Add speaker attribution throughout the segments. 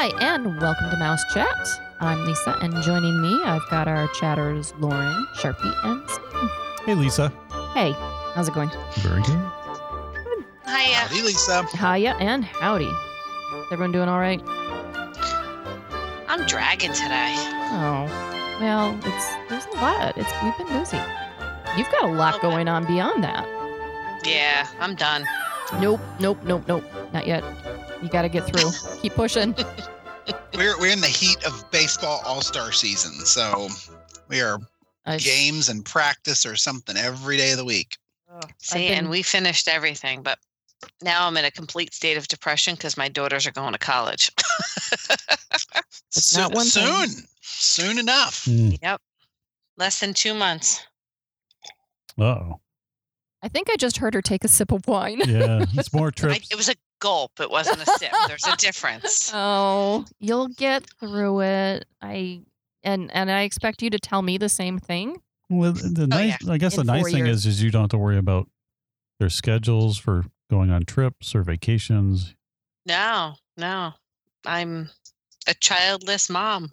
Speaker 1: Hi, and welcome to Mouse Chat. I'm Lisa, and joining me, I've got our chatters Lauren, Sharpie, and Steve.
Speaker 2: Hey, Lisa.
Speaker 1: Hey, how's it going?
Speaker 2: Very good.
Speaker 3: Hiya.
Speaker 4: Howdy, Lisa.
Speaker 1: Hiya and howdy. Is everyone doing all right?
Speaker 3: I'm dragging today.
Speaker 1: Oh, well, it's there's a lot. It's we've been busy. You've got a lot
Speaker 3: Okay.
Speaker 1: going on beyond that.
Speaker 3: Yeah, I'm done.
Speaker 1: Nope, nope, nope, nope, not yet. You got to get through. Keep pushing.
Speaker 4: We're we're in the heat of baseball All Star season, so we are
Speaker 1: I-
Speaker 4: games and practice or something every day of the week.
Speaker 3: See,
Speaker 1: been-
Speaker 3: and we finished everything, but now I'm in a complete state of depression because my daughters are going to college.
Speaker 1: It's
Speaker 4: soon,
Speaker 1: not one thing.
Speaker 4: soon, soon enough.
Speaker 2: Mm.
Speaker 3: yep. Less than two months.
Speaker 2: Uh-oh.
Speaker 1: I think I just heard her take a sip of wine.
Speaker 2: Yeah, it's more
Speaker 3: I, it was a gulp. It wasn't a sip. There's a difference.
Speaker 1: Oh, you'll get through it. I and and I expect you to tell me the same thing.
Speaker 2: well, the nice, I guess
Speaker 1: In
Speaker 2: the nice thing
Speaker 1: years.
Speaker 2: is, is you don't have to worry about their schedules for going on trips or vacations.
Speaker 3: No, no. I'm a childless mom.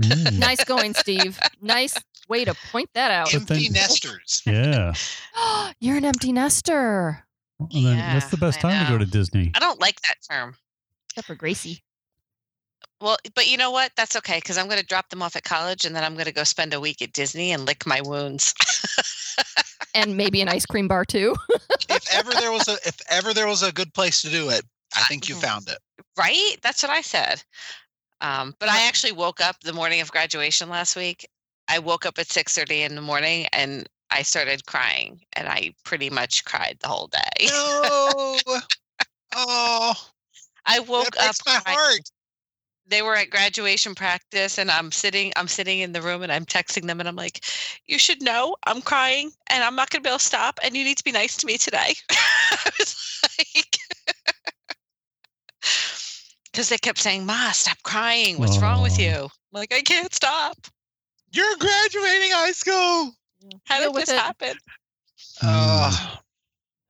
Speaker 2: Mm.
Speaker 1: Nice going, Steve. nice way to point that out.
Speaker 4: Empty nesters.
Speaker 2: yeah.
Speaker 1: You're an empty nester.
Speaker 2: Well, then that's the best time to go to Disney.
Speaker 3: I don't like that term.
Speaker 1: Except for Gracie.
Speaker 3: Well, but you know what? That's okay because I'm going to drop them off at college and then I'm going to go spend a week at Disney and lick my wounds.
Speaker 1: And maybe an ice cream bar too.
Speaker 4: if ever there was a if ever there was a good place to do it, I think you
Speaker 3: Mhm.
Speaker 4: found it.
Speaker 3: right? That's what I said. Um, but I actually woke up the morning of graduation last week. I woke up at 6:30 in the morning and I started crying and I pretty much cried the whole day.
Speaker 4: No. oh,
Speaker 3: I woke
Speaker 4: that breaks
Speaker 3: up
Speaker 4: my
Speaker 3: crying.
Speaker 4: heart.
Speaker 3: they were at graduation practice and I'm sitting I'm sitting in the room and I'm texting them and I'm like, "You should know I'm crying and I'm not going to be able to stop and you need to be nice to me today." I was like Cuz they kept saying, "Ma, stop crying. What's wrong with you?" I'm like, "I can't stop.
Speaker 4: You're graduating high school.
Speaker 3: How
Speaker 1: Deal
Speaker 3: did
Speaker 1: with
Speaker 3: this
Speaker 1: it.
Speaker 3: happen?"
Speaker 4: Oh,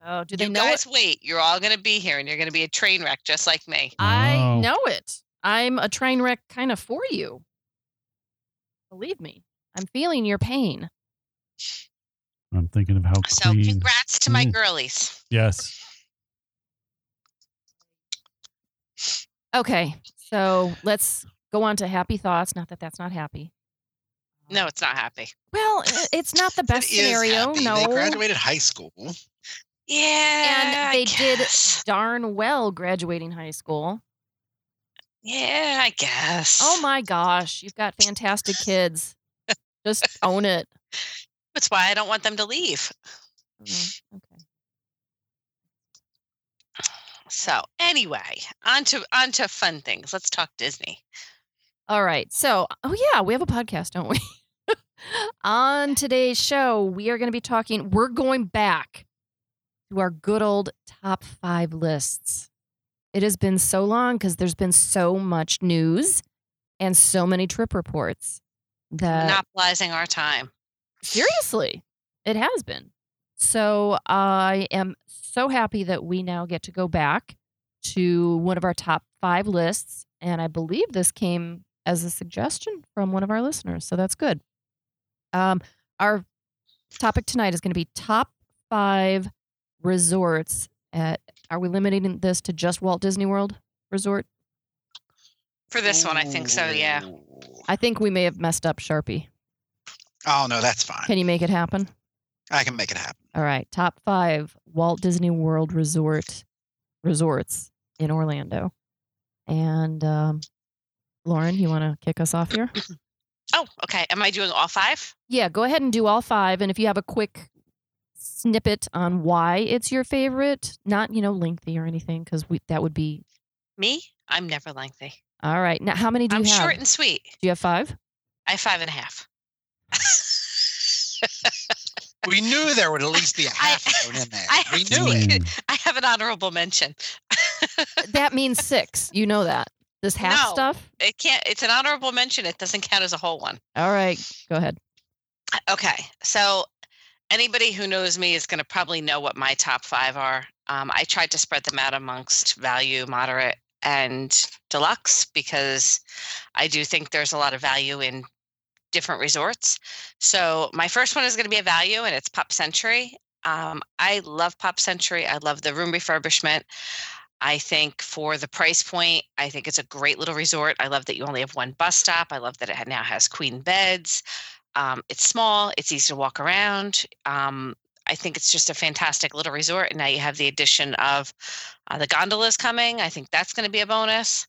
Speaker 1: Oh, do they
Speaker 3: you
Speaker 1: know
Speaker 3: guys
Speaker 1: it?
Speaker 3: wait. You're all going to be here and you're going to be a train wreck just like me.
Speaker 1: I
Speaker 2: Wow.
Speaker 1: know it. I'm a train wreck kind of for you. Believe me. I'm feeling your pain.
Speaker 2: I'm thinking of how
Speaker 3: So,
Speaker 2: clean.
Speaker 3: congrats to my
Speaker 2: Mm.
Speaker 3: girlies.
Speaker 2: Yes.
Speaker 1: Okay, so let's go on to happy thoughts. Not that that's not happy.
Speaker 3: No, it's not happy.
Speaker 1: Well, it's not the best scenario.
Speaker 4: happy.
Speaker 1: No.
Speaker 4: They graduated high school.
Speaker 3: Yeah. and
Speaker 1: they did darn well graduating high school.
Speaker 3: Yeah, I guess.
Speaker 1: Oh my gosh, you've got fantastic kids. Just own it.
Speaker 3: That's why I don't want them to leave.
Speaker 1: Mm, Okay.
Speaker 3: So anyway, on to on to fun things. Let's talk Disney.
Speaker 1: All right. So, oh yeah, we have a podcast, don't we? On today's show, we are going to be talking, we're going back to our good old top five lists. It has been so long because there's been so much news and so many trip reports that
Speaker 3: Monopolizing our time.
Speaker 1: seriously, it has been. So I am so happy that we now get to go back to one of our top five lists. And I believe this came as a suggestion from one of our listeners. So that's good. Um, our topic tonight is going to be top five resorts at, are we limiting this to just Walt Disney World Resort?
Speaker 3: For this one, I think so. Yeah.
Speaker 1: I think we may have messed up Sharpie.
Speaker 4: Oh no, that's fine.
Speaker 1: Can you make it happen?
Speaker 4: I can make it happen.
Speaker 1: All right, top five Walt Disney World Resort resorts in Orlando. And um, Lauren, you want to kick us off here?
Speaker 3: Oh, okay. Am I doing all five?
Speaker 1: yeah, go ahead and do all five. And if you have a quick snippet on why it's your favorite, not you know lengthy or anything, because we that would be
Speaker 3: Me? I'm never lengthy.
Speaker 1: all right. Now, how many do
Speaker 3: I'm
Speaker 1: you have?
Speaker 3: short and sweet.
Speaker 1: do you have five?
Speaker 3: I have five and a half.
Speaker 4: We knew there would at least be a
Speaker 3: I-
Speaker 4: half thrown in there.
Speaker 3: I
Speaker 4: we knew it.
Speaker 3: I have an honorable mention.
Speaker 1: that means six. You know that this half
Speaker 3: No.
Speaker 1: stuff.
Speaker 3: It can't. It's an honorable mention. It doesn't count as a whole one.
Speaker 1: All right, go ahead.
Speaker 3: Okay, so anybody who knows me is going to probably know what my top five are. Um, I tried to spread them out amongst value, moderate, and deluxe because I do think there's a lot of value in different resorts. So my first one is going to be a value, and it's Pop Century. Um, I love Pop Century. I love the room refurbishment. I think for the price point, I think it's a great little resort. I love that you only have one bus stop. I love that it now has queen beds. Um, it's small, it's easy to walk around. Um, I think it's just a fantastic little resort. And now you have the addition of uh, the gondolas coming. I think that's going to be a bonus.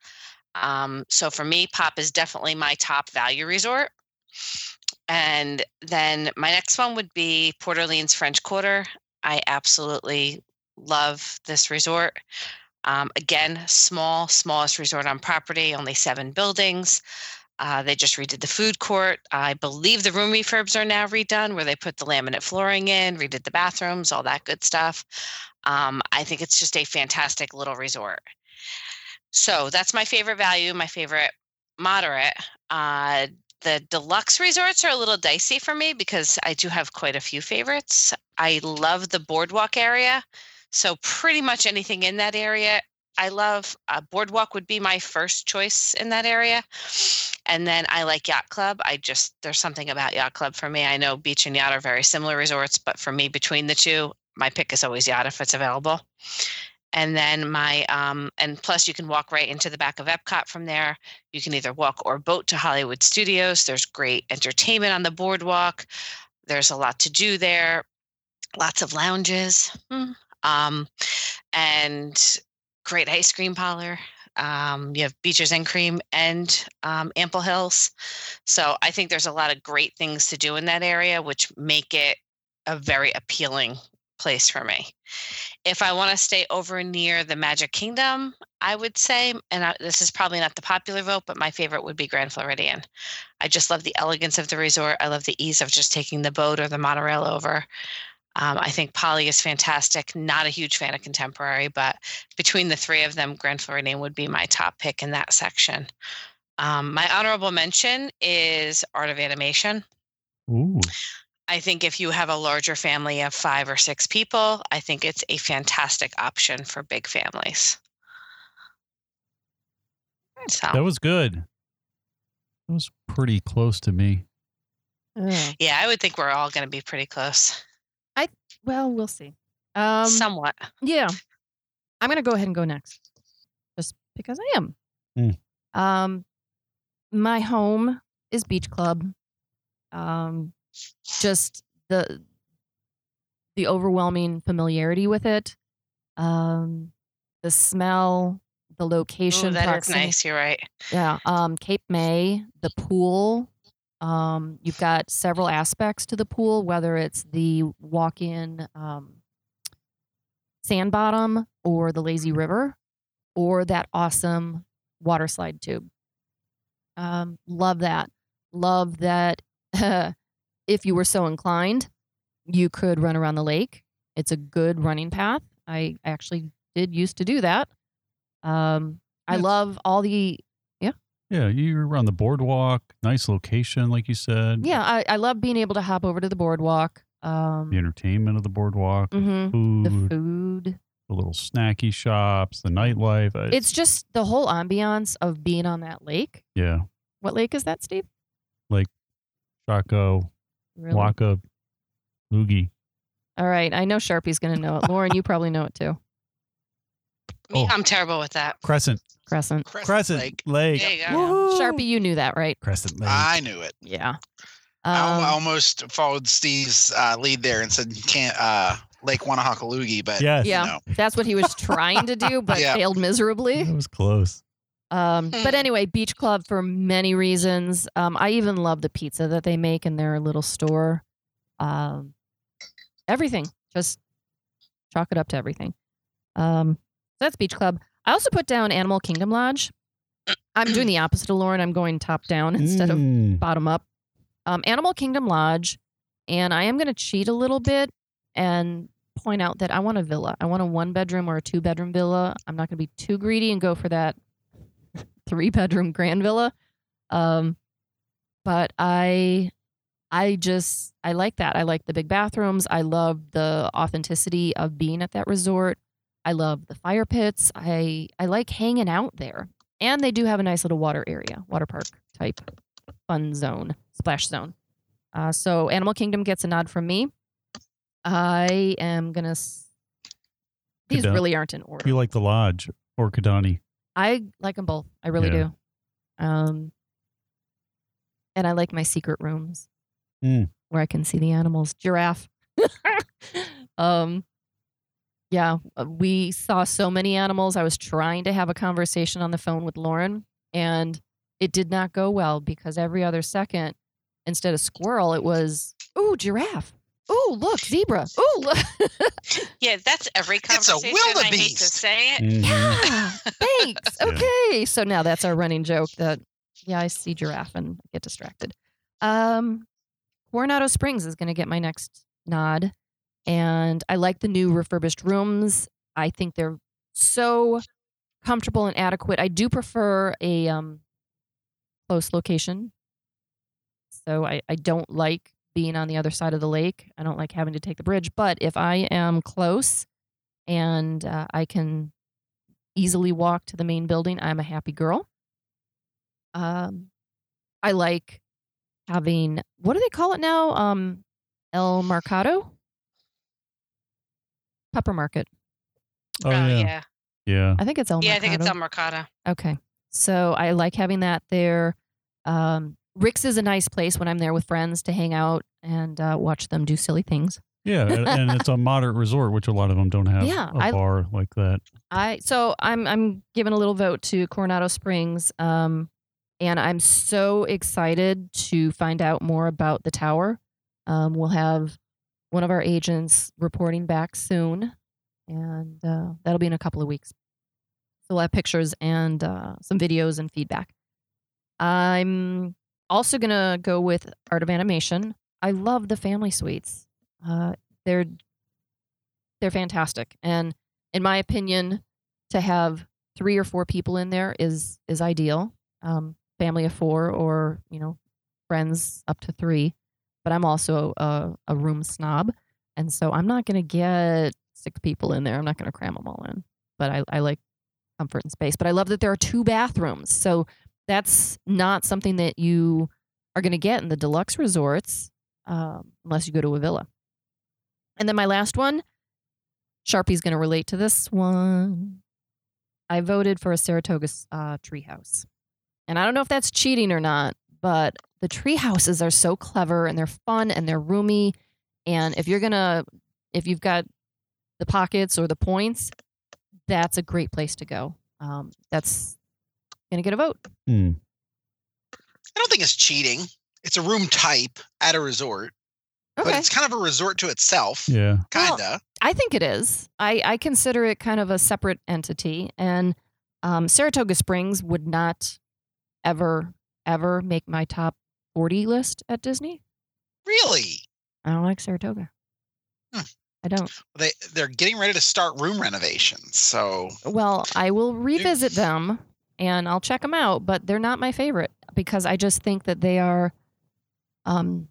Speaker 3: Um, so for me, Pop is definitely my top value resort. And then my next one would be Port Orleans French Quarter. I absolutely love this resort. Um, again, small, smallest resort on property, only seven buildings. Uh, they just redid the food court. I believe the room refurbs are now redone where they put the laminate flooring in, redid the bathrooms, all that good stuff. Um, I think it's just a fantastic little resort. So that's my favorite value, my favorite moderate. Uh, the deluxe resorts are a little dicey for me because I do have quite a few favorites. I love the boardwalk area. So, pretty much anything in that area I love uh, Boardwalk would be my first choice in that area. And then I like Yacht Club. I just, there's something about Yacht Club for me. I know Beach and Yacht are very similar resorts, but for me, between the two, my pick is always Yacht if it's available. And then my, um, and plus you can walk right into the back of Epcot from there. You can either walk or boat to Hollywood Studios. There's great entertainment on the boardwalk. There's a lot to do there, lots of lounges. Hmm. Um, and great ice cream parlor. Um, you have Beaches and Cream and um, Ample Hills. So I think there's a lot of great things to do in that area, which make it a very appealing place for me. If I want to stay over near the Magic Kingdom, I would say, and I, this is probably not the popular vote, but my favorite would be Grand Floridian. I just love the elegance of the resort. I love the ease of just taking the boat or the monorail over. Um, I think Poly is fantastic. Not a huge fan of contemporary, but between the three of them, Grand Floridian would be my top pick in that section. Um, my honorable mention is Art of Animation.
Speaker 2: Ooh.
Speaker 3: I think if you have a larger family of five or six people, I think it's a fantastic option for big families. So
Speaker 2: That was good. That was pretty close to me.
Speaker 3: Yeah, I would think we're all going to be pretty close,
Speaker 1: Well, we'll see. Um,
Speaker 3: somewhat.
Speaker 1: Yeah. I'm going to go ahead and go next just because I am.
Speaker 2: Mm.
Speaker 1: Um, my home is Beach Club. Um, just the the overwhelming familiarity with it. Um, the smell, the location,
Speaker 3: Ooh, that is
Speaker 1: proximity.
Speaker 3: nice. You're right.
Speaker 1: Yeah. Um, Cape May, the pool. Um, you've got several aspects to the pool, whether it's the walk in um, sand bottom or the lazy river or that awesome water slide tube. Um, love that. Love that if you were so inclined, you could run around the lake. It's a good running path. I actually did used to do that. Um, I love all the
Speaker 2: Yeah, you're on the boardwalk. Nice location, like you said.
Speaker 1: Yeah, I, I love being able to hop over to the boardwalk. Um,
Speaker 2: The entertainment of the boardwalk,
Speaker 1: mhm,
Speaker 2: food,
Speaker 1: the food, the,
Speaker 2: little snacky shops, the nightlife.
Speaker 1: It's just the whole ambiance of being on that lake.
Speaker 2: yeah,
Speaker 1: What lake is that, Steve?
Speaker 2: Lake Chaco,
Speaker 1: Really?
Speaker 2: Waka, Loogie.
Speaker 1: All right, I know Sharpie's going to know it. Lauren, you probably know it too.
Speaker 3: Me,
Speaker 2: Oh.
Speaker 3: I'm terrible with that.
Speaker 2: Crescent.
Speaker 1: Crescent.
Speaker 2: Crescent
Speaker 4: Lake.
Speaker 2: Lake.
Speaker 3: There you
Speaker 1: Sharpie, you knew that, right?
Speaker 2: Crescent Lake.
Speaker 4: I knew it.
Speaker 1: Yeah.
Speaker 4: I
Speaker 1: Um,
Speaker 4: almost followed Steve's uh, lead there and said you can't uh, Lake Wanahakalugi, but
Speaker 2: yes.
Speaker 1: Yeah.
Speaker 4: no.
Speaker 1: that's what he was trying to do, but
Speaker 4: Yeah.
Speaker 1: failed miserably.
Speaker 2: It was close.
Speaker 1: Um, but anyway, Beach Club for many reasons. Um, I even love the pizza that they make in their little store. Um, everything, just chalk it up to everything. Um, that's Beach Club. I also put down Animal Kingdom Lodge. I'm doing the opposite of Lauren. I'm going top down instead of
Speaker 2: Mm.
Speaker 1: bottom up. Um, Animal Kingdom Lodge, and I am going to cheat a little bit and point out that I want a villa. I want a one bedroom or a two bedroom villa. I'm not going to be too greedy and go for that three bedroom grand villa. Um, but I, I just I like that. I like the big bathrooms. I love the authenticity of being at that resort. I love the fire pits. I I like hanging out there. And they do have a nice little water area, water park type fun zone, splash zone. Uh, so Animal Kingdom gets a nod from me. I am gonna. s- These really aren't in order.
Speaker 2: Do you like the lodge or Kidani?
Speaker 1: I like them both. I really
Speaker 2: Yeah.
Speaker 1: do. Um, and I like my secret rooms
Speaker 2: Mm.
Speaker 1: where I can see the animals. Giraffe. um, yeah, uh, we saw so many animals. I was trying to have a conversation on the phone with Lauren, and it did not go well because every other second, instead of squirrel, it was ooh giraffe. Ooh, look, zebra. Ooh, look.
Speaker 3: Yeah, that's every conversation.
Speaker 4: It's a
Speaker 3: conversation. I hate to say it.
Speaker 2: Mhm.
Speaker 1: Yeah, thanks. Okay, so now that's our running joke that yeah, I see giraffe and get distracted. Um, Coronado Springs is going to get my next nod, and I like the new refurbished rooms. I think they're so comfortable and adequate. I do prefer a um, close location, so I, I don't like being on the other side of the lake. I don't like having to take the bridge, but if I am close and uh, I can easily walk to the main building, I'm a happy girl. Um, I like having what do they call it now? Um, El Mercado, Pepper Market.
Speaker 2: Oh,
Speaker 3: Uh,
Speaker 2: yeah.
Speaker 3: yeah.
Speaker 2: Yeah.
Speaker 1: I think it's El
Speaker 3: Yeah, I think it's
Speaker 1: Mercado.
Speaker 3: El Mercado.
Speaker 1: Okay. So I like having that there. Um, Rix is a nice place when I'm there with friends to hang out and uh, watch them do silly things.
Speaker 2: Yeah. and- and it's a moderate resort, which a lot of them don't have
Speaker 1: Yeah,
Speaker 2: a
Speaker 1: I-
Speaker 2: bar like that.
Speaker 1: I so I'm I'm giving a little vote to Coronado Springs, um, and I'm so excited to find out more about the tower. Um, we'll have one of our agents reporting back soon, and uh, that'll be in a couple of weeks. So we'll have pictures and uh, some videos and feedback. I'm also gonna go with Art of Animation. I love the family suites. Uh, they're they're fantastic, and in my opinion, to have three or four people in there is is ideal. Um, family of four, or you know, friends up to three. But I'm also a, a room snob, and so I'm not going to get six people in there. I'm not going to cram them all in. But I, I like comfort and space. But I love that there are two bathrooms. So that's not something that you are going to get in the deluxe resorts um, unless you go to a villa. And then my last one, Sharpie's going to relate to this one. I voted for a Saratoga uh, treehouse. And I don't know if that's cheating or not, but the tree houses are so clever and they're fun and they're roomy. And if you're going to, if you've got the pockets or the points, that's a great place to go. Um, that's going to get a vote.
Speaker 2: Hmm.
Speaker 4: I don't think it's cheating. It's a room type at a resort, but it's kind of a resort to itself.
Speaker 2: Yeah.
Speaker 4: Kinda.
Speaker 1: I think it is. I, I consider it kind of a separate entity. And um, Saratoga Springs would not ever, ever make my top 40 list at Disney.
Speaker 4: really?
Speaker 1: I don't like Saratoga.
Speaker 4: Hmm.
Speaker 1: I don't.
Speaker 4: They they're getting ready to start room renovations. So
Speaker 1: Well, I will revisit them and I'll check them out, but they're not my favorite because I just think that they are, um,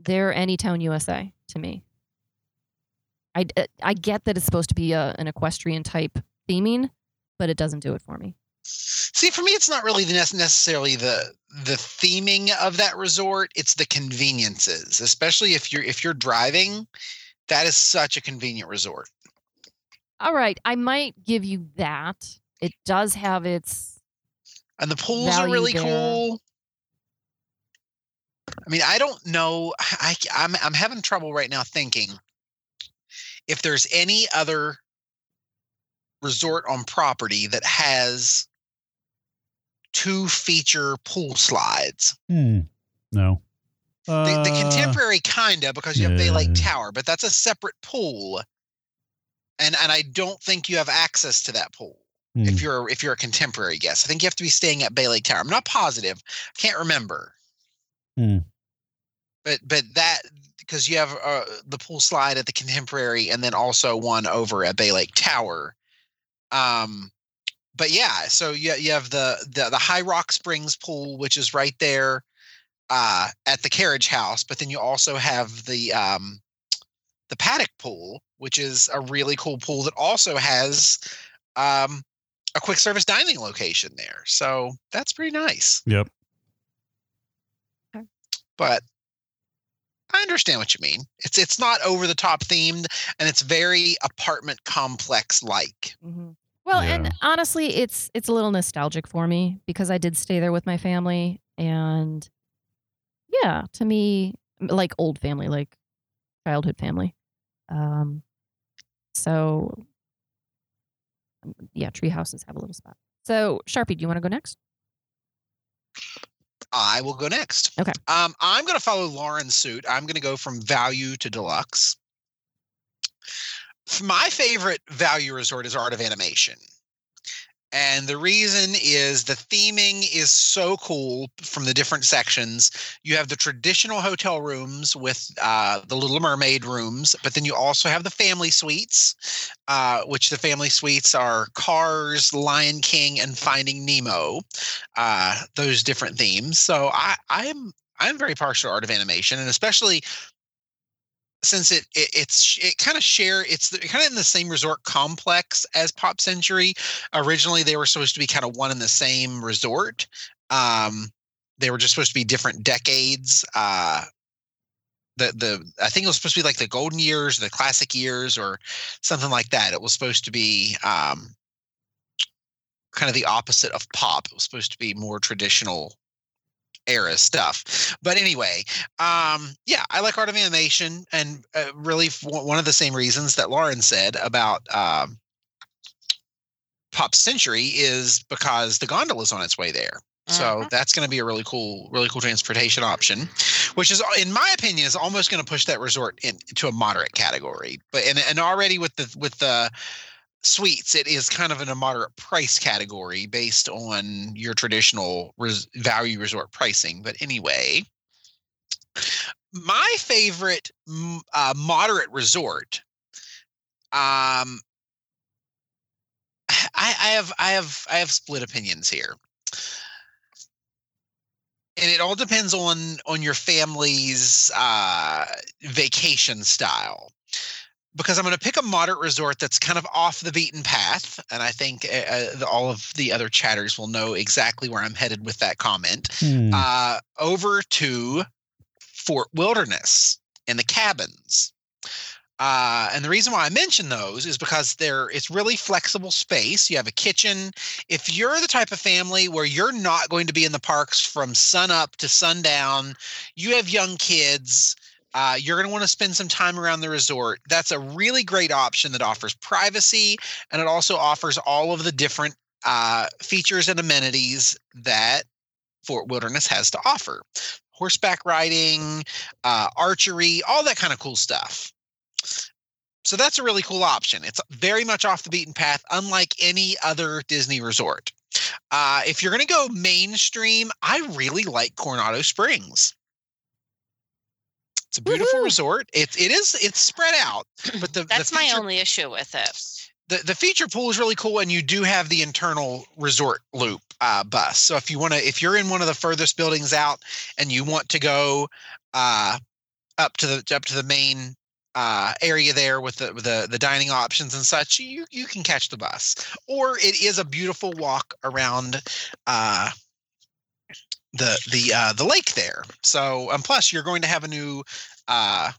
Speaker 1: they're Anytown USA to me. I, I get that it's supposed to be a, an equestrian type theming, but it doesn't do it for me.
Speaker 4: See, for me, it's not really the necessarily the the theming of that resort. It's the conveniences, especially if you're if you're driving. That is such a convenient resort.
Speaker 1: All right, I might give you that. It does have its
Speaker 4: and the pools are really
Speaker 1: there.
Speaker 4: cool. I mean, I don't know. I, I'm I'm having trouble right now thinking if there's any other resort on property that has two feature pool slides.
Speaker 2: Hmm. No.
Speaker 4: The, the
Speaker 2: Uh,
Speaker 4: contemporary kinda because you have Bay Lake. Tower, but that's a separate pool, and and I don't think you have access to that pool
Speaker 2: hmm.
Speaker 4: if you're if you're a contemporary guest. I think you have to be staying at Bay Lake Tower. I'm not positive. I can't remember.
Speaker 2: Hmm.
Speaker 4: But but that because you have uh, the pool slide at the contemporary and then also one over at Bay Lake Tower. Um but yeah, so you you have the the the High Rock Springs pool which is right there uh at the carriage house, but then you also have the um the paddock pool which is a really cool pool that also has um, a quick service dining location there. So that's pretty nice.
Speaker 2: Yep.
Speaker 4: But I understand what you mean. It's it's not over the top themed, and it's very apartment complex like.
Speaker 1: hmm Well,
Speaker 2: Yeah.
Speaker 1: and honestly, it's it's a little nostalgic for me because I did stay there with my family, and yeah, to me, like old family, like childhood family. Um, so yeah, tree houses have a little spot. So Sharpie, do you want to go next?
Speaker 4: I will go next.
Speaker 1: Okay.
Speaker 4: Um, I'm going to follow Lauren's suit. I'm going to go from value to deluxe. My favorite value resort is Art of Animation. And the reason is the theming is so cool from the different sections. You have the traditional hotel rooms with uh, the Little Mermaid rooms, but then you also have the family suites, uh, which the family suites are Cars, Lion King, and Finding Nemo uh, those different themes. So I, I'm I'm very partial to art of animation, and especially since it, it it's it kind of share it's kind of in the same resort complex as Pop Century. Originally, they were supposed to be kind of one and the same resort. Um, they were just supposed to be different decades. Uh, the the I think it was supposed to be like the golden years, the classic years, or something like that. It was supposed to be um, kind of the opposite of pop. It was supposed to be more traditional era stuff. But anyway, um, yeah, I like art of animation, and uh, really one of the same reasons that Lauren said about um, Pop Century is because the gondola is on its way there. So
Speaker 3: Mhm.
Speaker 4: that's going to be a really cool, really cool transportation option, which is, in my opinion, is almost going to push that resort into a moderate category. But and and already with the with the suites, it is kind of in a moderate price category based on your traditional res- value resort pricing. But anyway, my favorite uh, moderate resort, um, I, I have I have I have split opinions here and it all depends on on your family's uh, vacation style because i'm going to pick a moderate resort that's kind of off the beaten path and i think uh, the- all of the other chatters will know exactly where i'm headed with that comment
Speaker 2: Hmm.
Speaker 4: uh, over to fort wilderness and the cabins uh, and the reason why I mention those is because they're it's really flexible space. You have a kitchen. If you're the type of family where you're not going to be in the parks from sun up to sundown, you have young kids. Uh, you're going to want to spend some time around the resort. That's a really great option that offers privacy and it also offers all of the different uh, features and amenities that Fort Wilderness has to offer horseback riding, uh, archery, all that kind of cool stuff. So that's a really cool option. It's very much off the beaten path, unlike any other Disney resort. Uh, if you're going to go mainstream, I really like Coronado Springs. It's a beautiful
Speaker 1: Woohoo.
Speaker 4: resort. It it is it's spread out, but the
Speaker 3: That's
Speaker 4: the
Speaker 3: my only issue with it.
Speaker 4: the, the feature pool is really cool and you do have the internal resort loop uh, bus so if you want to if you're in one of the furthest buildings out and you want to go uh, up to the up to the main uh, area there with the, with the the dining options and such you you can catch the bus or it is a beautiful walk around uh, the the uh, the lake there so and plus you're going to have a new uh,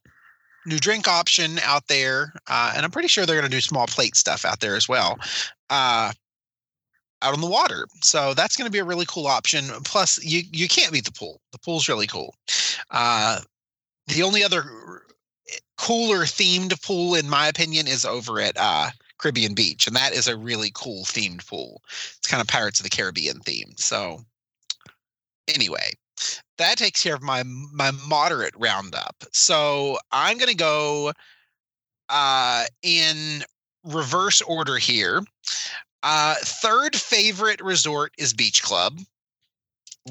Speaker 4: new drink option out there, uh, and I'm pretty sure they're going to do small plate stuff out there as well, uh, out on the water. So that's going to be a really cool option. Plus, you you can't beat the pool. The pool's really cool. Uh, the only other cooler themed pool, in my opinion, is over at uh, Caribbean Beach, and that is a really cool themed pool. It's kind of Pirates of the Caribbean themed. So anyway, that takes care of my my moderate roundup. So I'm gonna go uh, in reverse order here. Uh, third favorite resort is Beach Club.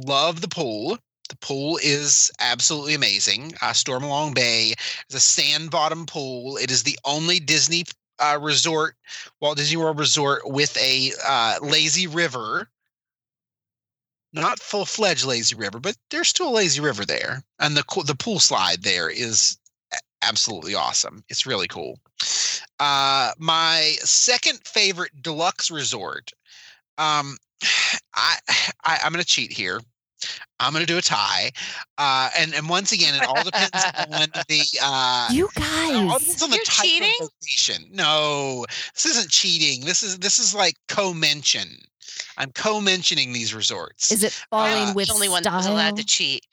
Speaker 4: Love the pool. The pool is absolutely amazing. Uh, Stormalong Bay is a sand bottom pool. It is the only Disney uh, resort, Walt Disney World resort, with a uh, lazy river not full fledged lazy river, but there's still a lazy river there, and the the pool slide there is absolutely awesome. It's really cool. Uh, my second favorite deluxe resort. Um, I, I I'm gonna cheat here. I'm gonna do a tie. Uh, and and once again, it all depends on the uh,
Speaker 1: You
Speaker 4: it all
Speaker 1: guys.
Speaker 4: depends on the
Speaker 3: You're
Speaker 4: type
Speaker 3: cheating?
Speaker 4: of. No, this isn't cheating. This is this is like co-mention. I'm co-mentioning these resorts.
Speaker 1: Is it falling
Speaker 4: Uh,
Speaker 1: with
Speaker 3: the only one
Speaker 1: style?
Speaker 3: that was allowed to cheat.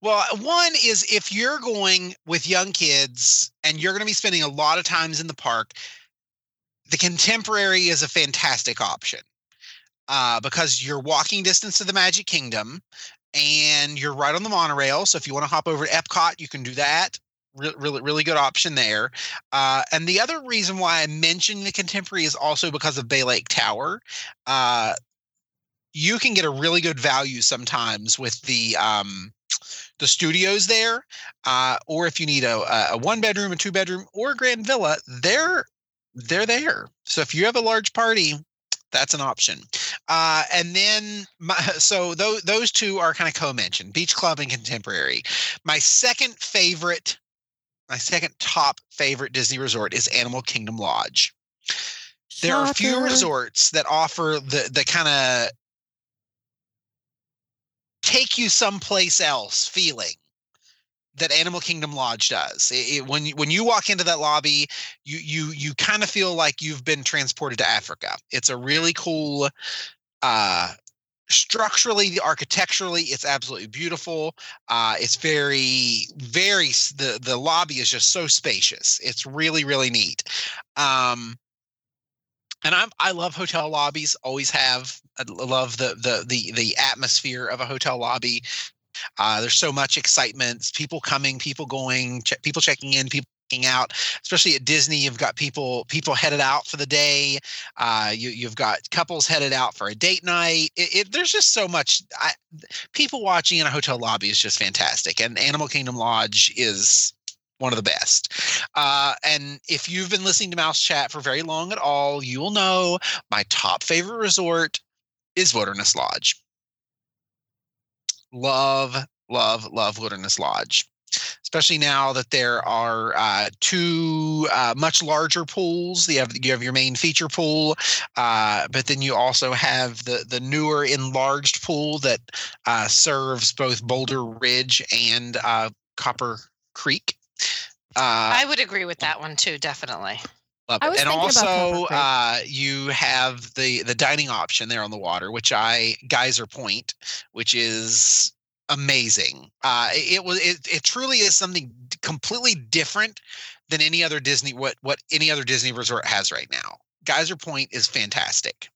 Speaker 4: Well, one is if you're going with young kids and you're going to be spending a lot of times in the park, the contemporary is a fantastic option uh, because you're walking distance to the Magic Kingdom and you're right on the monorail. So if you want to hop over to Epcot, you can do that. Re- really, really good option there. Uh, and the other reason why I mentioned the contemporary is also because of Bay Lake Tower. Uh, you can get a really good value sometimes with the um, the studios there, uh, or if you need a, a one bedroom, a two bedroom, or a grand villa, they're they're there. So if you have a large party, that's an option. Uh, and then, my, so those those two are kind of co-mentioned: Beach Club and Contemporary. My second favorite, my second top favorite Disney resort is Animal Kingdom Lodge. There are a
Speaker 1: few
Speaker 4: resorts that offer the the kind of take you someplace else feeling that Animal Kingdom Lodge does. It, it- when you, when you walk into that lobby, you you you kind of feel like you've been transported to Africa. It's a really cool uh structurally architecturally it's absolutely beautiful uh it's very very the the lobby is just so spacious it's really really neat um and I'm I love hotel lobbies. Always have. I love the the the the atmosphere of a hotel lobby. Uh, there's so much excitement. People coming, people going, people checking in, people out. Especially at Disney, you've got people people headed out for the day. Uh, you you've got couples headed out for a date night. It, it, there's just so much. I, people watching in a hotel lobby is just fantastic, and Animal Kingdom Lodge is one of the best. Uh, and if you've been listening to Mouse Chat for very long at all, you will know my top favorite resort is Wilderness Lodge. Love, love, love Wilderness Lodge. Especially now that there are uh, two uh, much larger pools. You have you have your main feature pool, uh, but then you also have the the newer enlarged pool that uh, serves both Boulder Ridge and uh, Copper Creek. Uh,
Speaker 3: I would agree with that one too, definitely.
Speaker 4: Love
Speaker 1: I
Speaker 4: it.
Speaker 1: was
Speaker 4: and
Speaker 1: thinking about
Speaker 4: also, uh, you have the the dining option there on the water, which I Geyser Point, which is amazing. Uh, it, was it, it truly is something completely different than any other Disney what what any other Disney resort has right now. Geyser Point is fantastic.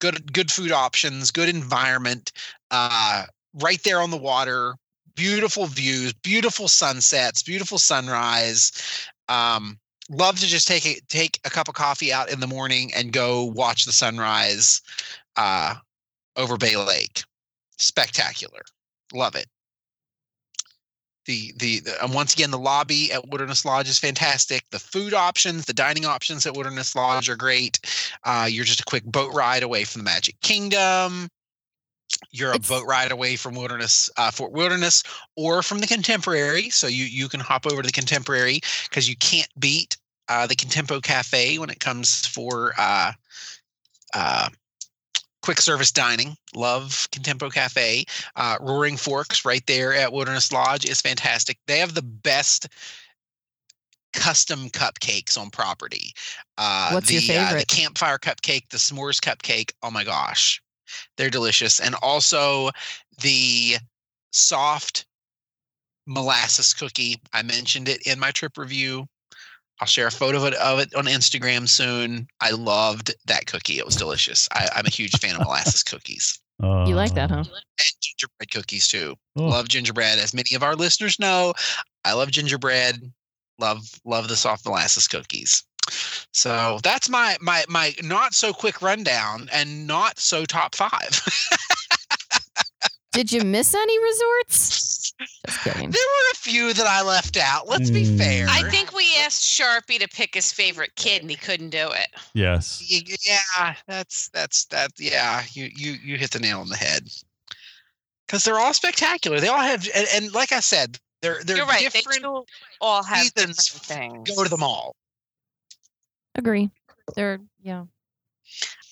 Speaker 4: Good good food options, good environment, uh, right there on the water. Beautiful views, beautiful sunsets, beautiful sunrise. Um, love to just take a take a cup of coffee out in the morning and go watch the sunrise uh, over Bay Lake. Spectacular, love it. The, the the and once again the lobby at Wilderness Lodge is fantastic. The food options, the dining options at Wilderness Lodge are great. Uh, you're just a quick boat ride away from the Magic Kingdom. You're a
Speaker 1: It's-
Speaker 4: boat ride away from Wilderness uh, Fort Wilderness or from the Contemporary, so you you can hop over to the Contemporary because you can't beat uh, the Contempo Cafe when it comes for uh, uh, quick service dining. Love Contempo Cafe. Uh, Roaring Forks right there at Wilderness Lodge is fantastic. They have the best custom cupcakes on property. Uh,
Speaker 1: What's
Speaker 4: the,
Speaker 1: your
Speaker 4: Uh, the campfire cupcake, the s'mores cupcake. Oh my gosh, they're delicious. And also the soft molasses cookie. I mentioned it in my trip review. I'll share a photo of it, of it on Instagram soon. I loved that cookie. It was delicious. I, I'm a huge fan of molasses cookies
Speaker 2: Uh,
Speaker 1: You like that, huh?
Speaker 4: and gingerbread cookies too.
Speaker 2: oh,
Speaker 4: Love gingerbread. As many of our listeners know, I love gingerbread. Love love the soft molasses cookies. So that's my my my not so quick rundown and not so top five.
Speaker 1: Did you miss any resorts? Just kidding.
Speaker 4: there were a few that I left out. Let's be
Speaker 2: Mm.
Speaker 4: fair.
Speaker 3: I think we asked Sharpie to pick his favorite kid and he couldn't do it.
Speaker 2: yes.
Speaker 4: Y- y- yeah, that's that's that. Yeah, you you you hit the nail on the head. Because they're all spectacular. They all have, and, and like I said, They're they're
Speaker 3: You're right.
Speaker 4: Different.
Speaker 3: do all have different
Speaker 4: reasons
Speaker 3: things.
Speaker 4: Go to the mall.
Speaker 1: Agree. They're yeah.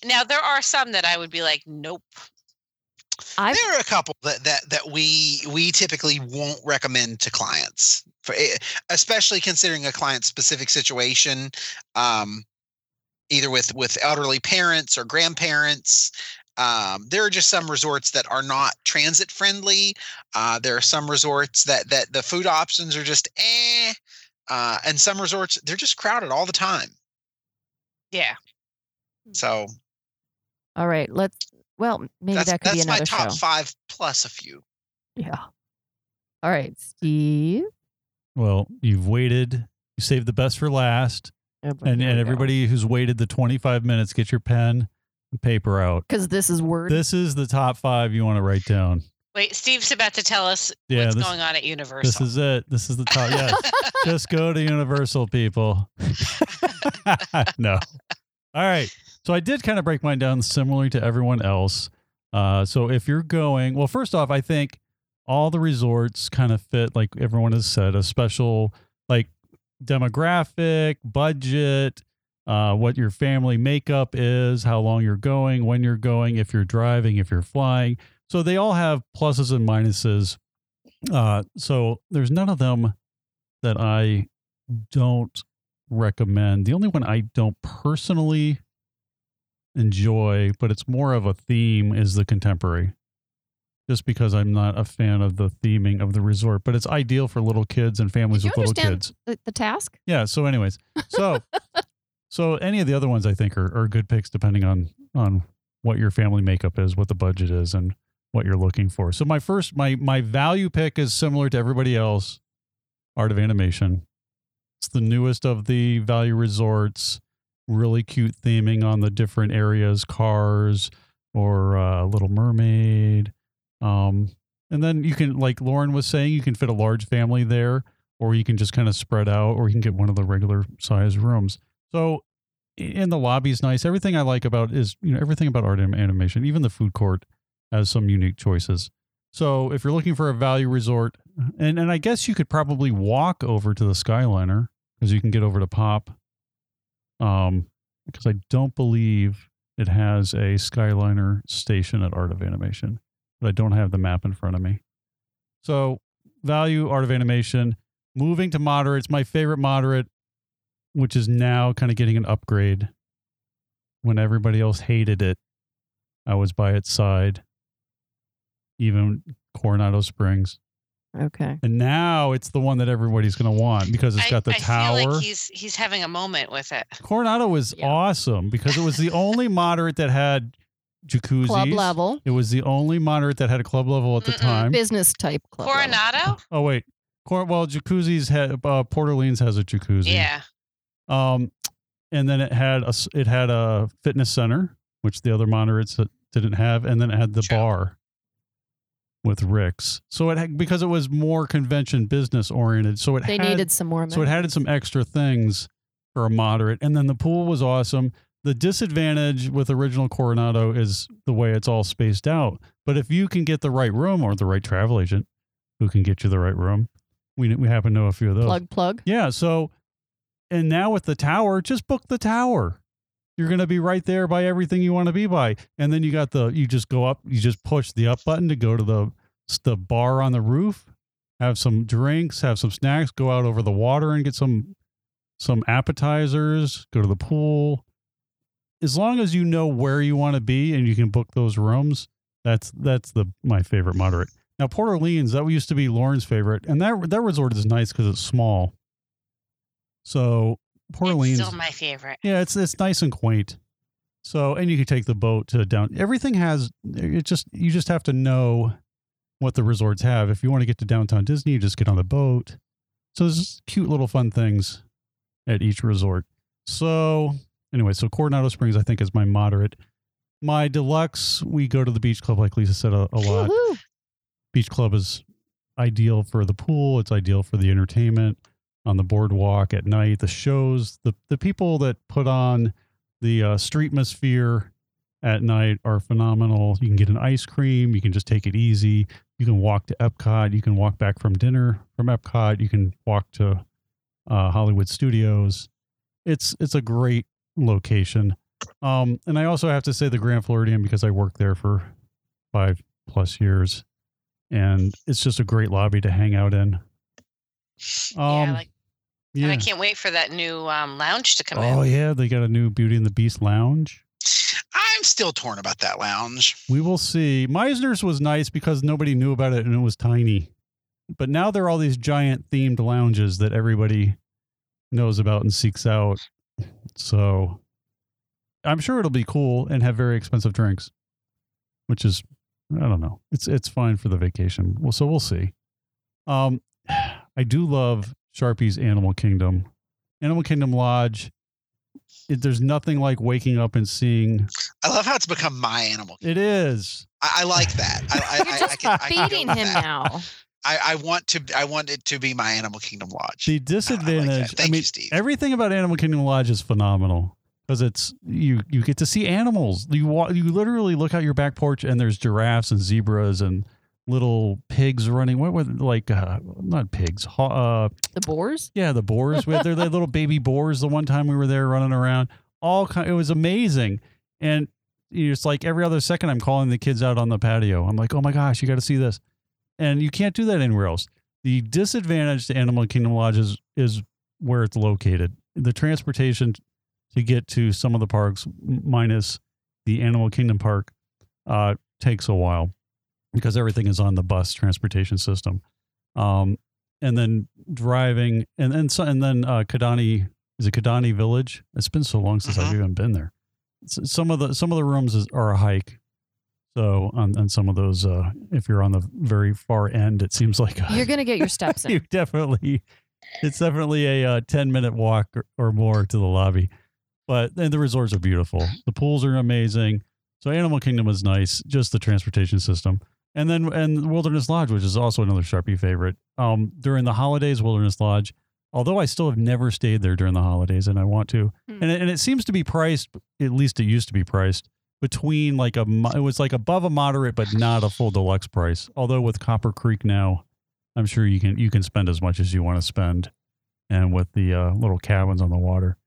Speaker 3: Now there are some that I would be like, nope.
Speaker 1: I
Speaker 4: there are a couple that that that we we typically won't recommend to clients for eh, especially considering a client specific situation um either with with elderly parents or grandparents um, there are just some resorts that are not transit friendly uh, there are some resorts that that the food options are just eh uh, and some resorts they're just crowded all the time
Speaker 3: Yeah.
Speaker 4: so
Speaker 1: all right. Let's. Well, maybe
Speaker 4: that's
Speaker 1: that could be another
Speaker 4: that's my top
Speaker 1: show.
Speaker 4: five plus a few
Speaker 1: Yeah. All right, Steve.
Speaker 2: Well, you've waited. You saved the best for last. Oh, and, and everybody who's waited the 25 minutes, get your pen and paper out.
Speaker 1: because this is word.
Speaker 2: This is the top five you want to write down.
Speaker 3: Wait, Steve's about to tell us
Speaker 2: Yeah,
Speaker 3: what's
Speaker 2: this-
Speaker 3: going on at Universal.
Speaker 2: This is it. This is the top. Yes. Just go to Universal, people. no. All right. So I did kind of break mine down similarly to everyone else. Uh, so if you're going, well, first off, I think all the resorts kind of fit, like everyone has said, a special like demographic, budget, uh, what your family makeup is, how long you're going, when you're going, if you're driving, if you're flying. So they all have pluses and minuses. Uh, so there's none of them that I don't recommend. The only one I don't personally enjoy, but it's more of a theme, is the contemporary. Just because I'm not a fan of the theming of the resort, but it's ideal for little kids and families with little kids.
Speaker 1: the, the task.
Speaker 2: Yeah. So, anyways, so so any of the other ones I think are, are good picks depending on on what your family makeup is, what the budget is, and what you're looking for. So my first my my value pick is similar to everybody else. Art of Animation. It's the newest of the value resorts. Really cute theming on the different areas, cars or uh, Little Mermaid. Um, and then you can, like Lauren was saying, you can fit a large family there or you can just kind of spread out, or you can get one of the regular size rooms. So, in the lobby is nice. Everything I like about is you know everything about art and animation. Even the food court has some unique choices. So, if you're looking for a value resort, and and I guess you could probably walk over to the Skyliner because you can get over to Pop. Um, because I don't believe it has a Skyliner station at Art of Animation, but I don't have the map in front of me. So, value Art of Animation moving to moderate. It's my favorite moderate, which is now kind of getting an upgrade. When everybody else hated it, I was by its side. Even Coronado Springs,
Speaker 1: Okay.
Speaker 2: and now it's the one that everybody's going to want because it's
Speaker 3: I,
Speaker 2: got the
Speaker 3: I
Speaker 2: tower.
Speaker 3: feel like he's he's having a moment with it.
Speaker 2: Coronado was
Speaker 1: Yeah.
Speaker 2: awesome because it was the only moderate that had jacuzzis.
Speaker 1: Club level,
Speaker 2: It was the only moderate that had a club level at the
Speaker 3: Mm-mm.
Speaker 2: time.
Speaker 1: business type club. level.
Speaker 3: Coronado?
Speaker 2: Oh wait, Cor- well, jacuzzis had uh, Port Orleans has a jacuzzi.
Speaker 3: Yeah.
Speaker 2: Um, and then it had a it had a fitness center, which the other moderates didn't have, and then it had the
Speaker 4: Sure.
Speaker 2: bar with Rix. So it had, because it was more convention business oriented, so it
Speaker 1: They
Speaker 2: had,
Speaker 1: needed some more.
Speaker 2: so it had some extra things for a moderate, and then the pool was awesome. The disadvantage with original Coronado is the way it's all spaced out. But if you can get the right room or the right travel agent who can get you the right room, we we happen to know a few of those.
Speaker 1: plug plug.
Speaker 2: Yeah. So, and now with the tower, just book the tower. You're going to be right there by everything you want to be by. And then you got the, you just go up, you just push the up button to go to the, the bar on the roof, have some drinks, have some snacks, go out over the water and get some, some appetizers, go to the pool. As long as you know where you want to be and you can book those rooms, that's, that's the, my favorite moderate. Now, Port Orleans, that used to be Lauren's favorite, and that that resort is nice because it's small. So Port
Speaker 3: It's
Speaker 2: Orleans,
Speaker 3: still my favorite.
Speaker 2: yeah, it's it's nice and quaint. So, and you can take the boat to down. Everything has it. Just you just have to know what the resorts have. If you want to get to downtown Disney, you just get on the boat. So there's cute little fun things at each resort. So anyway, so Coronado Springs I think is my moderate. My deluxe, we go to the beach club like Lisa said a, a lot beach club is ideal for the pool it's ideal for the entertainment on the boardwalk at night the shows the, the people that put on the uh, streetmosphere at night are phenomenal you can get an ice cream you can just take it easy You can walk to Epcot. You can walk back from dinner from Epcot. You can walk to uh, Hollywood Studios. It's it's a great location. Um, and I also have to say the Grand Floridian because I worked there for five plus years, and it's just a great lobby to hang out in.
Speaker 3: yeah,
Speaker 2: Um,
Speaker 3: like,
Speaker 2: yeah.
Speaker 3: and I can't wait for that new um, lounge to come in.
Speaker 2: Oh yeah, they got a new Beauty and the Beast lounge.
Speaker 4: I'm still torn about that lounge.
Speaker 2: We will see. Mizner's was nice because nobody knew about it and it was tiny. But now there are all these giant themed lounges that everybody knows about and seeks out. So I'm sure it'll be cool and have very expensive drinks, which is I don't know. It's it's fine for the vacation. Well, so we'll see. Um I do love Sharpie's Animal Kingdom. Animal Kingdom Lodge. It, there's nothing like waking up and seeing
Speaker 4: I love how it's become my animal.
Speaker 2: it is.
Speaker 4: I, I like that. I, I,
Speaker 1: You're
Speaker 4: I,
Speaker 1: just
Speaker 4: I can, I can go
Speaker 1: feeding
Speaker 4: with
Speaker 1: him
Speaker 4: that.
Speaker 1: now.
Speaker 4: I, I want to. I want it to be my Animal Kingdom Lodge.
Speaker 2: The
Speaker 4: I- I like that.
Speaker 2: disadvantage. I,
Speaker 4: Thank
Speaker 2: mean,
Speaker 4: you, Steve.
Speaker 2: everything about Animal Kingdom Lodge is phenomenal because it's you you get to see animals. You you literally look out your back porch and there's giraffes and zebras and little pigs running. What were they- like uh, not pigs? Uh,
Speaker 1: The boars?
Speaker 2: yeah, the boars. We had their, their little baby boars. The one time we were there running around, all kind. It was amazing, and it's like every other second I'm calling the kids out on the patio. I'm like, oh my gosh, you got to see this, and you can't do that anywhere else. The disadvantage to Animal Kingdom Lodge is, is where it's located. The transportation to get to some of the parks, minus the Animal Kingdom Park, uh, takes a while because everything is on the bus transportation system. Um, and then driving, and then so, and then uh, Kidani is it Kidani Village? It's been so long since I've
Speaker 4: Mhm.
Speaker 2: even been there. Some of the some of the rooms is, are a hike. So on, on some of those, uh, if you're on the very far end, it seems like a,
Speaker 1: You're going to get your steps in.
Speaker 2: you definitely it's definitely a uh, 10 minute walk or, or more to the lobby but and the resorts are beautiful the pools are amazing so animal kingdom is nice just the transportation system and then and wilderness lodge which is also another sharpie favorite um during the holidays wilderness lodge although i still have never stayed there during the holidays and i want to
Speaker 1: Hmm.
Speaker 2: and, it, and it seems to be priced at least it used to be priced between like a it was like above a moderate but not a full deluxe price although with copper creek now I'm sure you can you can spend as much as you want to spend, and with the uh, little cabins on the water.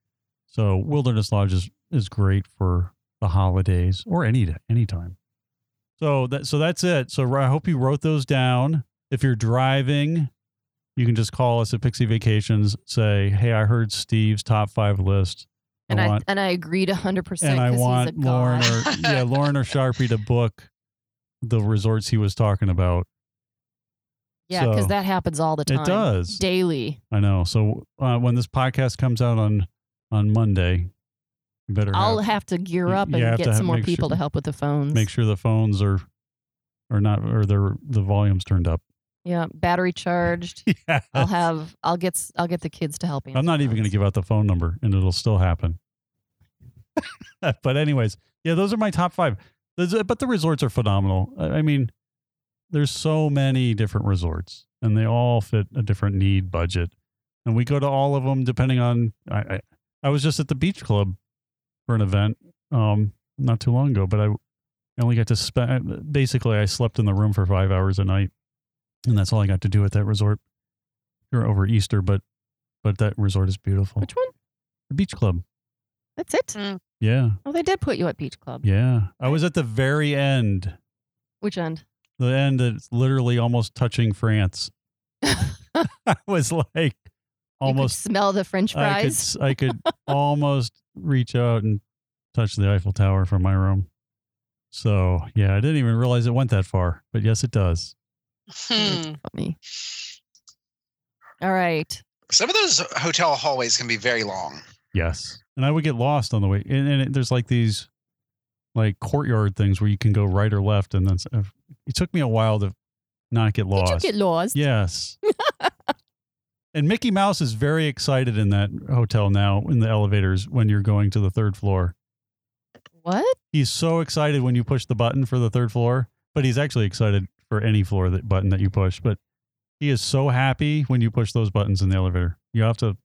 Speaker 2: So Wilderness Lodge is, is great for the holidays or any any time. So that so that's it. So I hope you wrote those down. If you're driving, you can just call us at Pixie Vacations. Say, hey, I heard Steve's top five list.
Speaker 1: And I,
Speaker 2: want
Speaker 1: and I agreed 100%
Speaker 2: and I want Lauren or yeah Lauren or Sharpie to book the resorts he was talking about.
Speaker 1: yeah, because
Speaker 2: so-
Speaker 1: that happens all the time.
Speaker 2: It does.
Speaker 1: Daily.
Speaker 2: I know. So uh, when this podcast comes out on on Monday, better
Speaker 1: I'll
Speaker 2: have,
Speaker 1: have to gear up and get some more people
Speaker 2: sure-
Speaker 1: to help with the phones.
Speaker 2: make sure the phones are are not or the the volumes turned up.
Speaker 1: Yeah, battery charged.
Speaker 2: yeah.
Speaker 1: I'll have I'll get I'll get the kids to help me.
Speaker 2: I'm not even going to give out the phone number, and it'll still happen. but anyways, yeah, those are my top five. Those- uh, But the resorts are phenomenal. I I mean, there's so many different resorts, and they all fit a different need budget. And we go to all of them depending on. I I, I was just at the beach club for an event um not too long ago, but I, I only got to spend. Basically, I slept in the room for five hours a night, and that's all I got to do at that resort. Or over Easter, but but that resort is beautiful.
Speaker 1: Which one?
Speaker 2: The beach club.
Speaker 1: That's it.
Speaker 3: Mm.
Speaker 2: Yeah.
Speaker 1: Oh, they did put you at Beach Club.
Speaker 2: Yeah. I was at the very end.
Speaker 1: Which end?
Speaker 2: The end that's literally almost touching France. I was like
Speaker 1: you could
Speaker 2: almost
Speaker 1: smell the French
Speaker 2: I could
Speaker 1: fries.
Speaker 2: s- I could almost reach out and touch the Eiffel Tower from my room. So, yeah, I didn't even realize it went that far, but yes it does.
Speaker 3: Hmm.
Speaker 1: Funny. All right.
Speaker 4: Some of those hotel hallways can be very long.
Speaker 2: Yes. And I would get lost on the way. And, and it, there's like these like courtyard things where you can go right or left and then uh, it took me a while to not get lost.
Speaker 1: Did you get lost?
Speaker 2: Yes. and Mickey Mouse is very excited in that hotel now in the elevators when you're going to the third floor.
Speaker 1: What?
Speaker 2: He's so excited when you push the button for the third floor, but he's actually excited for any floor that button that you push. But he is so happy when you push those buttons in the elevator. You have to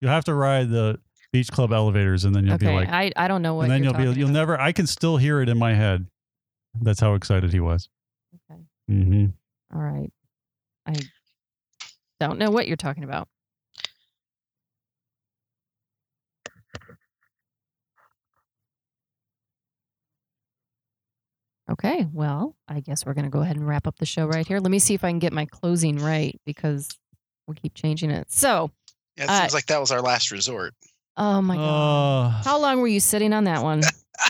Speaker 2: you have to ride the beach club elevators and then you'll
Speaker 1: okay.
Speaker 2: be like
Speaker 1: I, I don't know what
Speaker 2: and then you'll be you'll
Speaker 1: about.
Speaker 2: never I can still hear it in my head. That's how excited he was.
Speaker 1: Okay.
Speaker 2: hmm
Speaker 1: All right. I don't know what you're talking about. Okay, well, I guess we're going to go ahead and wrap up the show right here. Let me see if I can get my closing right because we keep changing it. So,
Speaker 4: Yeah, it
Speaker 1: Uh,
Speaker 4: seems like that was our last resort.
Speaker 1: oh my God.
Speaker 2: Uh,
Speaker 1: How long were you sitting on that one?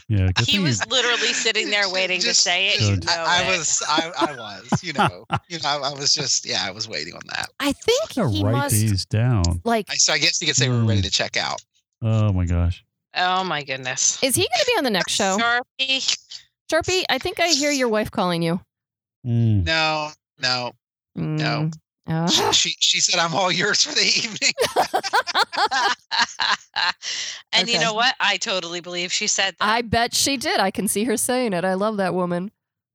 Speaker 2: Yeah,
Speaker 3: He was
Speaker 2: you-
Speaker 3: literally sitting there waiting to say it.
Speaker 2: Good.
Speaker 3: You know
Speaker 4: I, I was, I, I was, you know, you know, I, I was just, yeah, I was waiting on that.
Speaker 1: I think
Speaker 2: I'm gonna
Speaker 1: he
Speaker 2: write
Speaker 1: must
Speaker 2: these down.
Speaker 1: like.
Speaker 4: So I guess you could say we we're ready
Speaker 2: Hmm.
Speaker 4: to check out.
Speaker 2: Oh my gosh.
Speaker 3: Oh my goodness.
Speaker 1: Is he going to be on the next show?
Speaker 3: Sharpie.
Speaker 1: Sharpie, I think I hear your wife calling you.
Speaker 2: Mm.
Speaker 4: No, no, No.
Speaker 1: Uh,
Speaker 4: she, she, she said I'm all yours for the evening.
Speaker 3: and you know what? I totally believe she said that.
Speaker 1: I bet she did. I can see her saying it. I love that woman.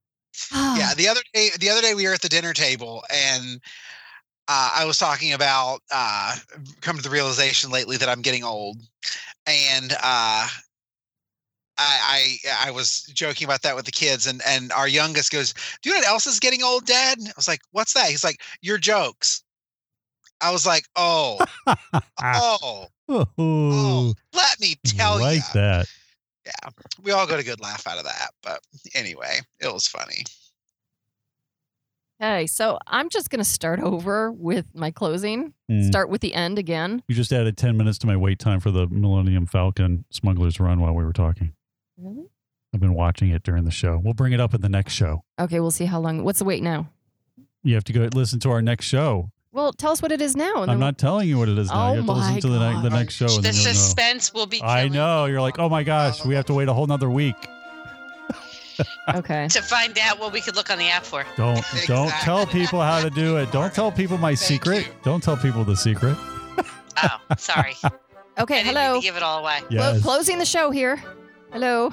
Speaker 4: yeah, the other day, the other day we were at the dinner table and uh, I was talking about uh, come to the realization lately that I'm getting old, and uh, I, I I was joking about that with the kids, and and our youngest goes, "Do you know what else is getting old, Dad?" I was like, "What's that?" He's like, "Your jokes." I was like, "Oh, oh,
Speaker 2: Oh,
Speaker 4: oh, let me tell
Speaker 2: like
Speaker 4: you."
Speaker 2: Like that.
Speaker 4: Yeah, we all got a good laugh out of that, but anyway, it was funny.
Speaker 1: Okay, so I'm just going to start over with my closing.
Speaker 2: Mm.
Speaker 1: Start with the end again.
Speaker 2: You just added 10 minutes to my wait time for the Millennium Falcon Smuggler's Run while we were talking.
Speaker 1: Really?
Speaker 2: I've been watching it during the show. We'll bring it up in the next show.
Speaker 1: Okay, we'll see how long. What's the wait now?
Speaker 2: You have to go listen to our next show.
Speaker 1: Well, tell us what it is now.
Speaker 2: I'm
Speaker 1: then
Speaker 2: not telling you what it is now.
Speaker 1: Oh
Speaker 2: you have to oh listen
Speaker 1: my
Speaker 2: to the, ne- the next show.
Speaker 3: The
Speaker 2: then
Speaker 3: suspense will be.
Speaker 2: I know. You're like, oh my gosh, we have to wait a whole nother week.
Speaker 1: Okay.
Speaker 3: to find out what we could look on the app for.
Speaker 2: Don't don't tell people how to do it. Don't tell people my
Speaker 4: Thank
Speaker 2: secret.
Speaker 4: you.
Speaker 2: Don't tell people the secret.
Speaker 3: Oh, sorry. I
Speaker 1: Okay,
Speaker 3: didn't mean
Speaker 1: hello.
Speaker 3: to give it all away.
Speaker 1: Clo-
Speaker 2: Yes.
Speaker 1: closing the show here. Hello.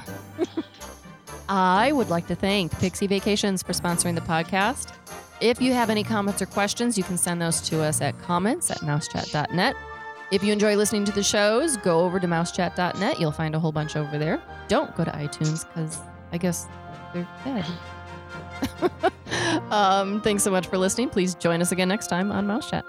Speaker 1: I would like to thank Pixie Vacations for sponsoring the podcast. If you have any comments or questions, you can send those to us at comments at mousechat.net. If you enjoy listening to the shows, go over to mousechat.net. You'll find a whole bunch over there. Don't go to iTunes because I guess they're dead. um, thanks so much for listening. Please join us again next time on Mouse Chat.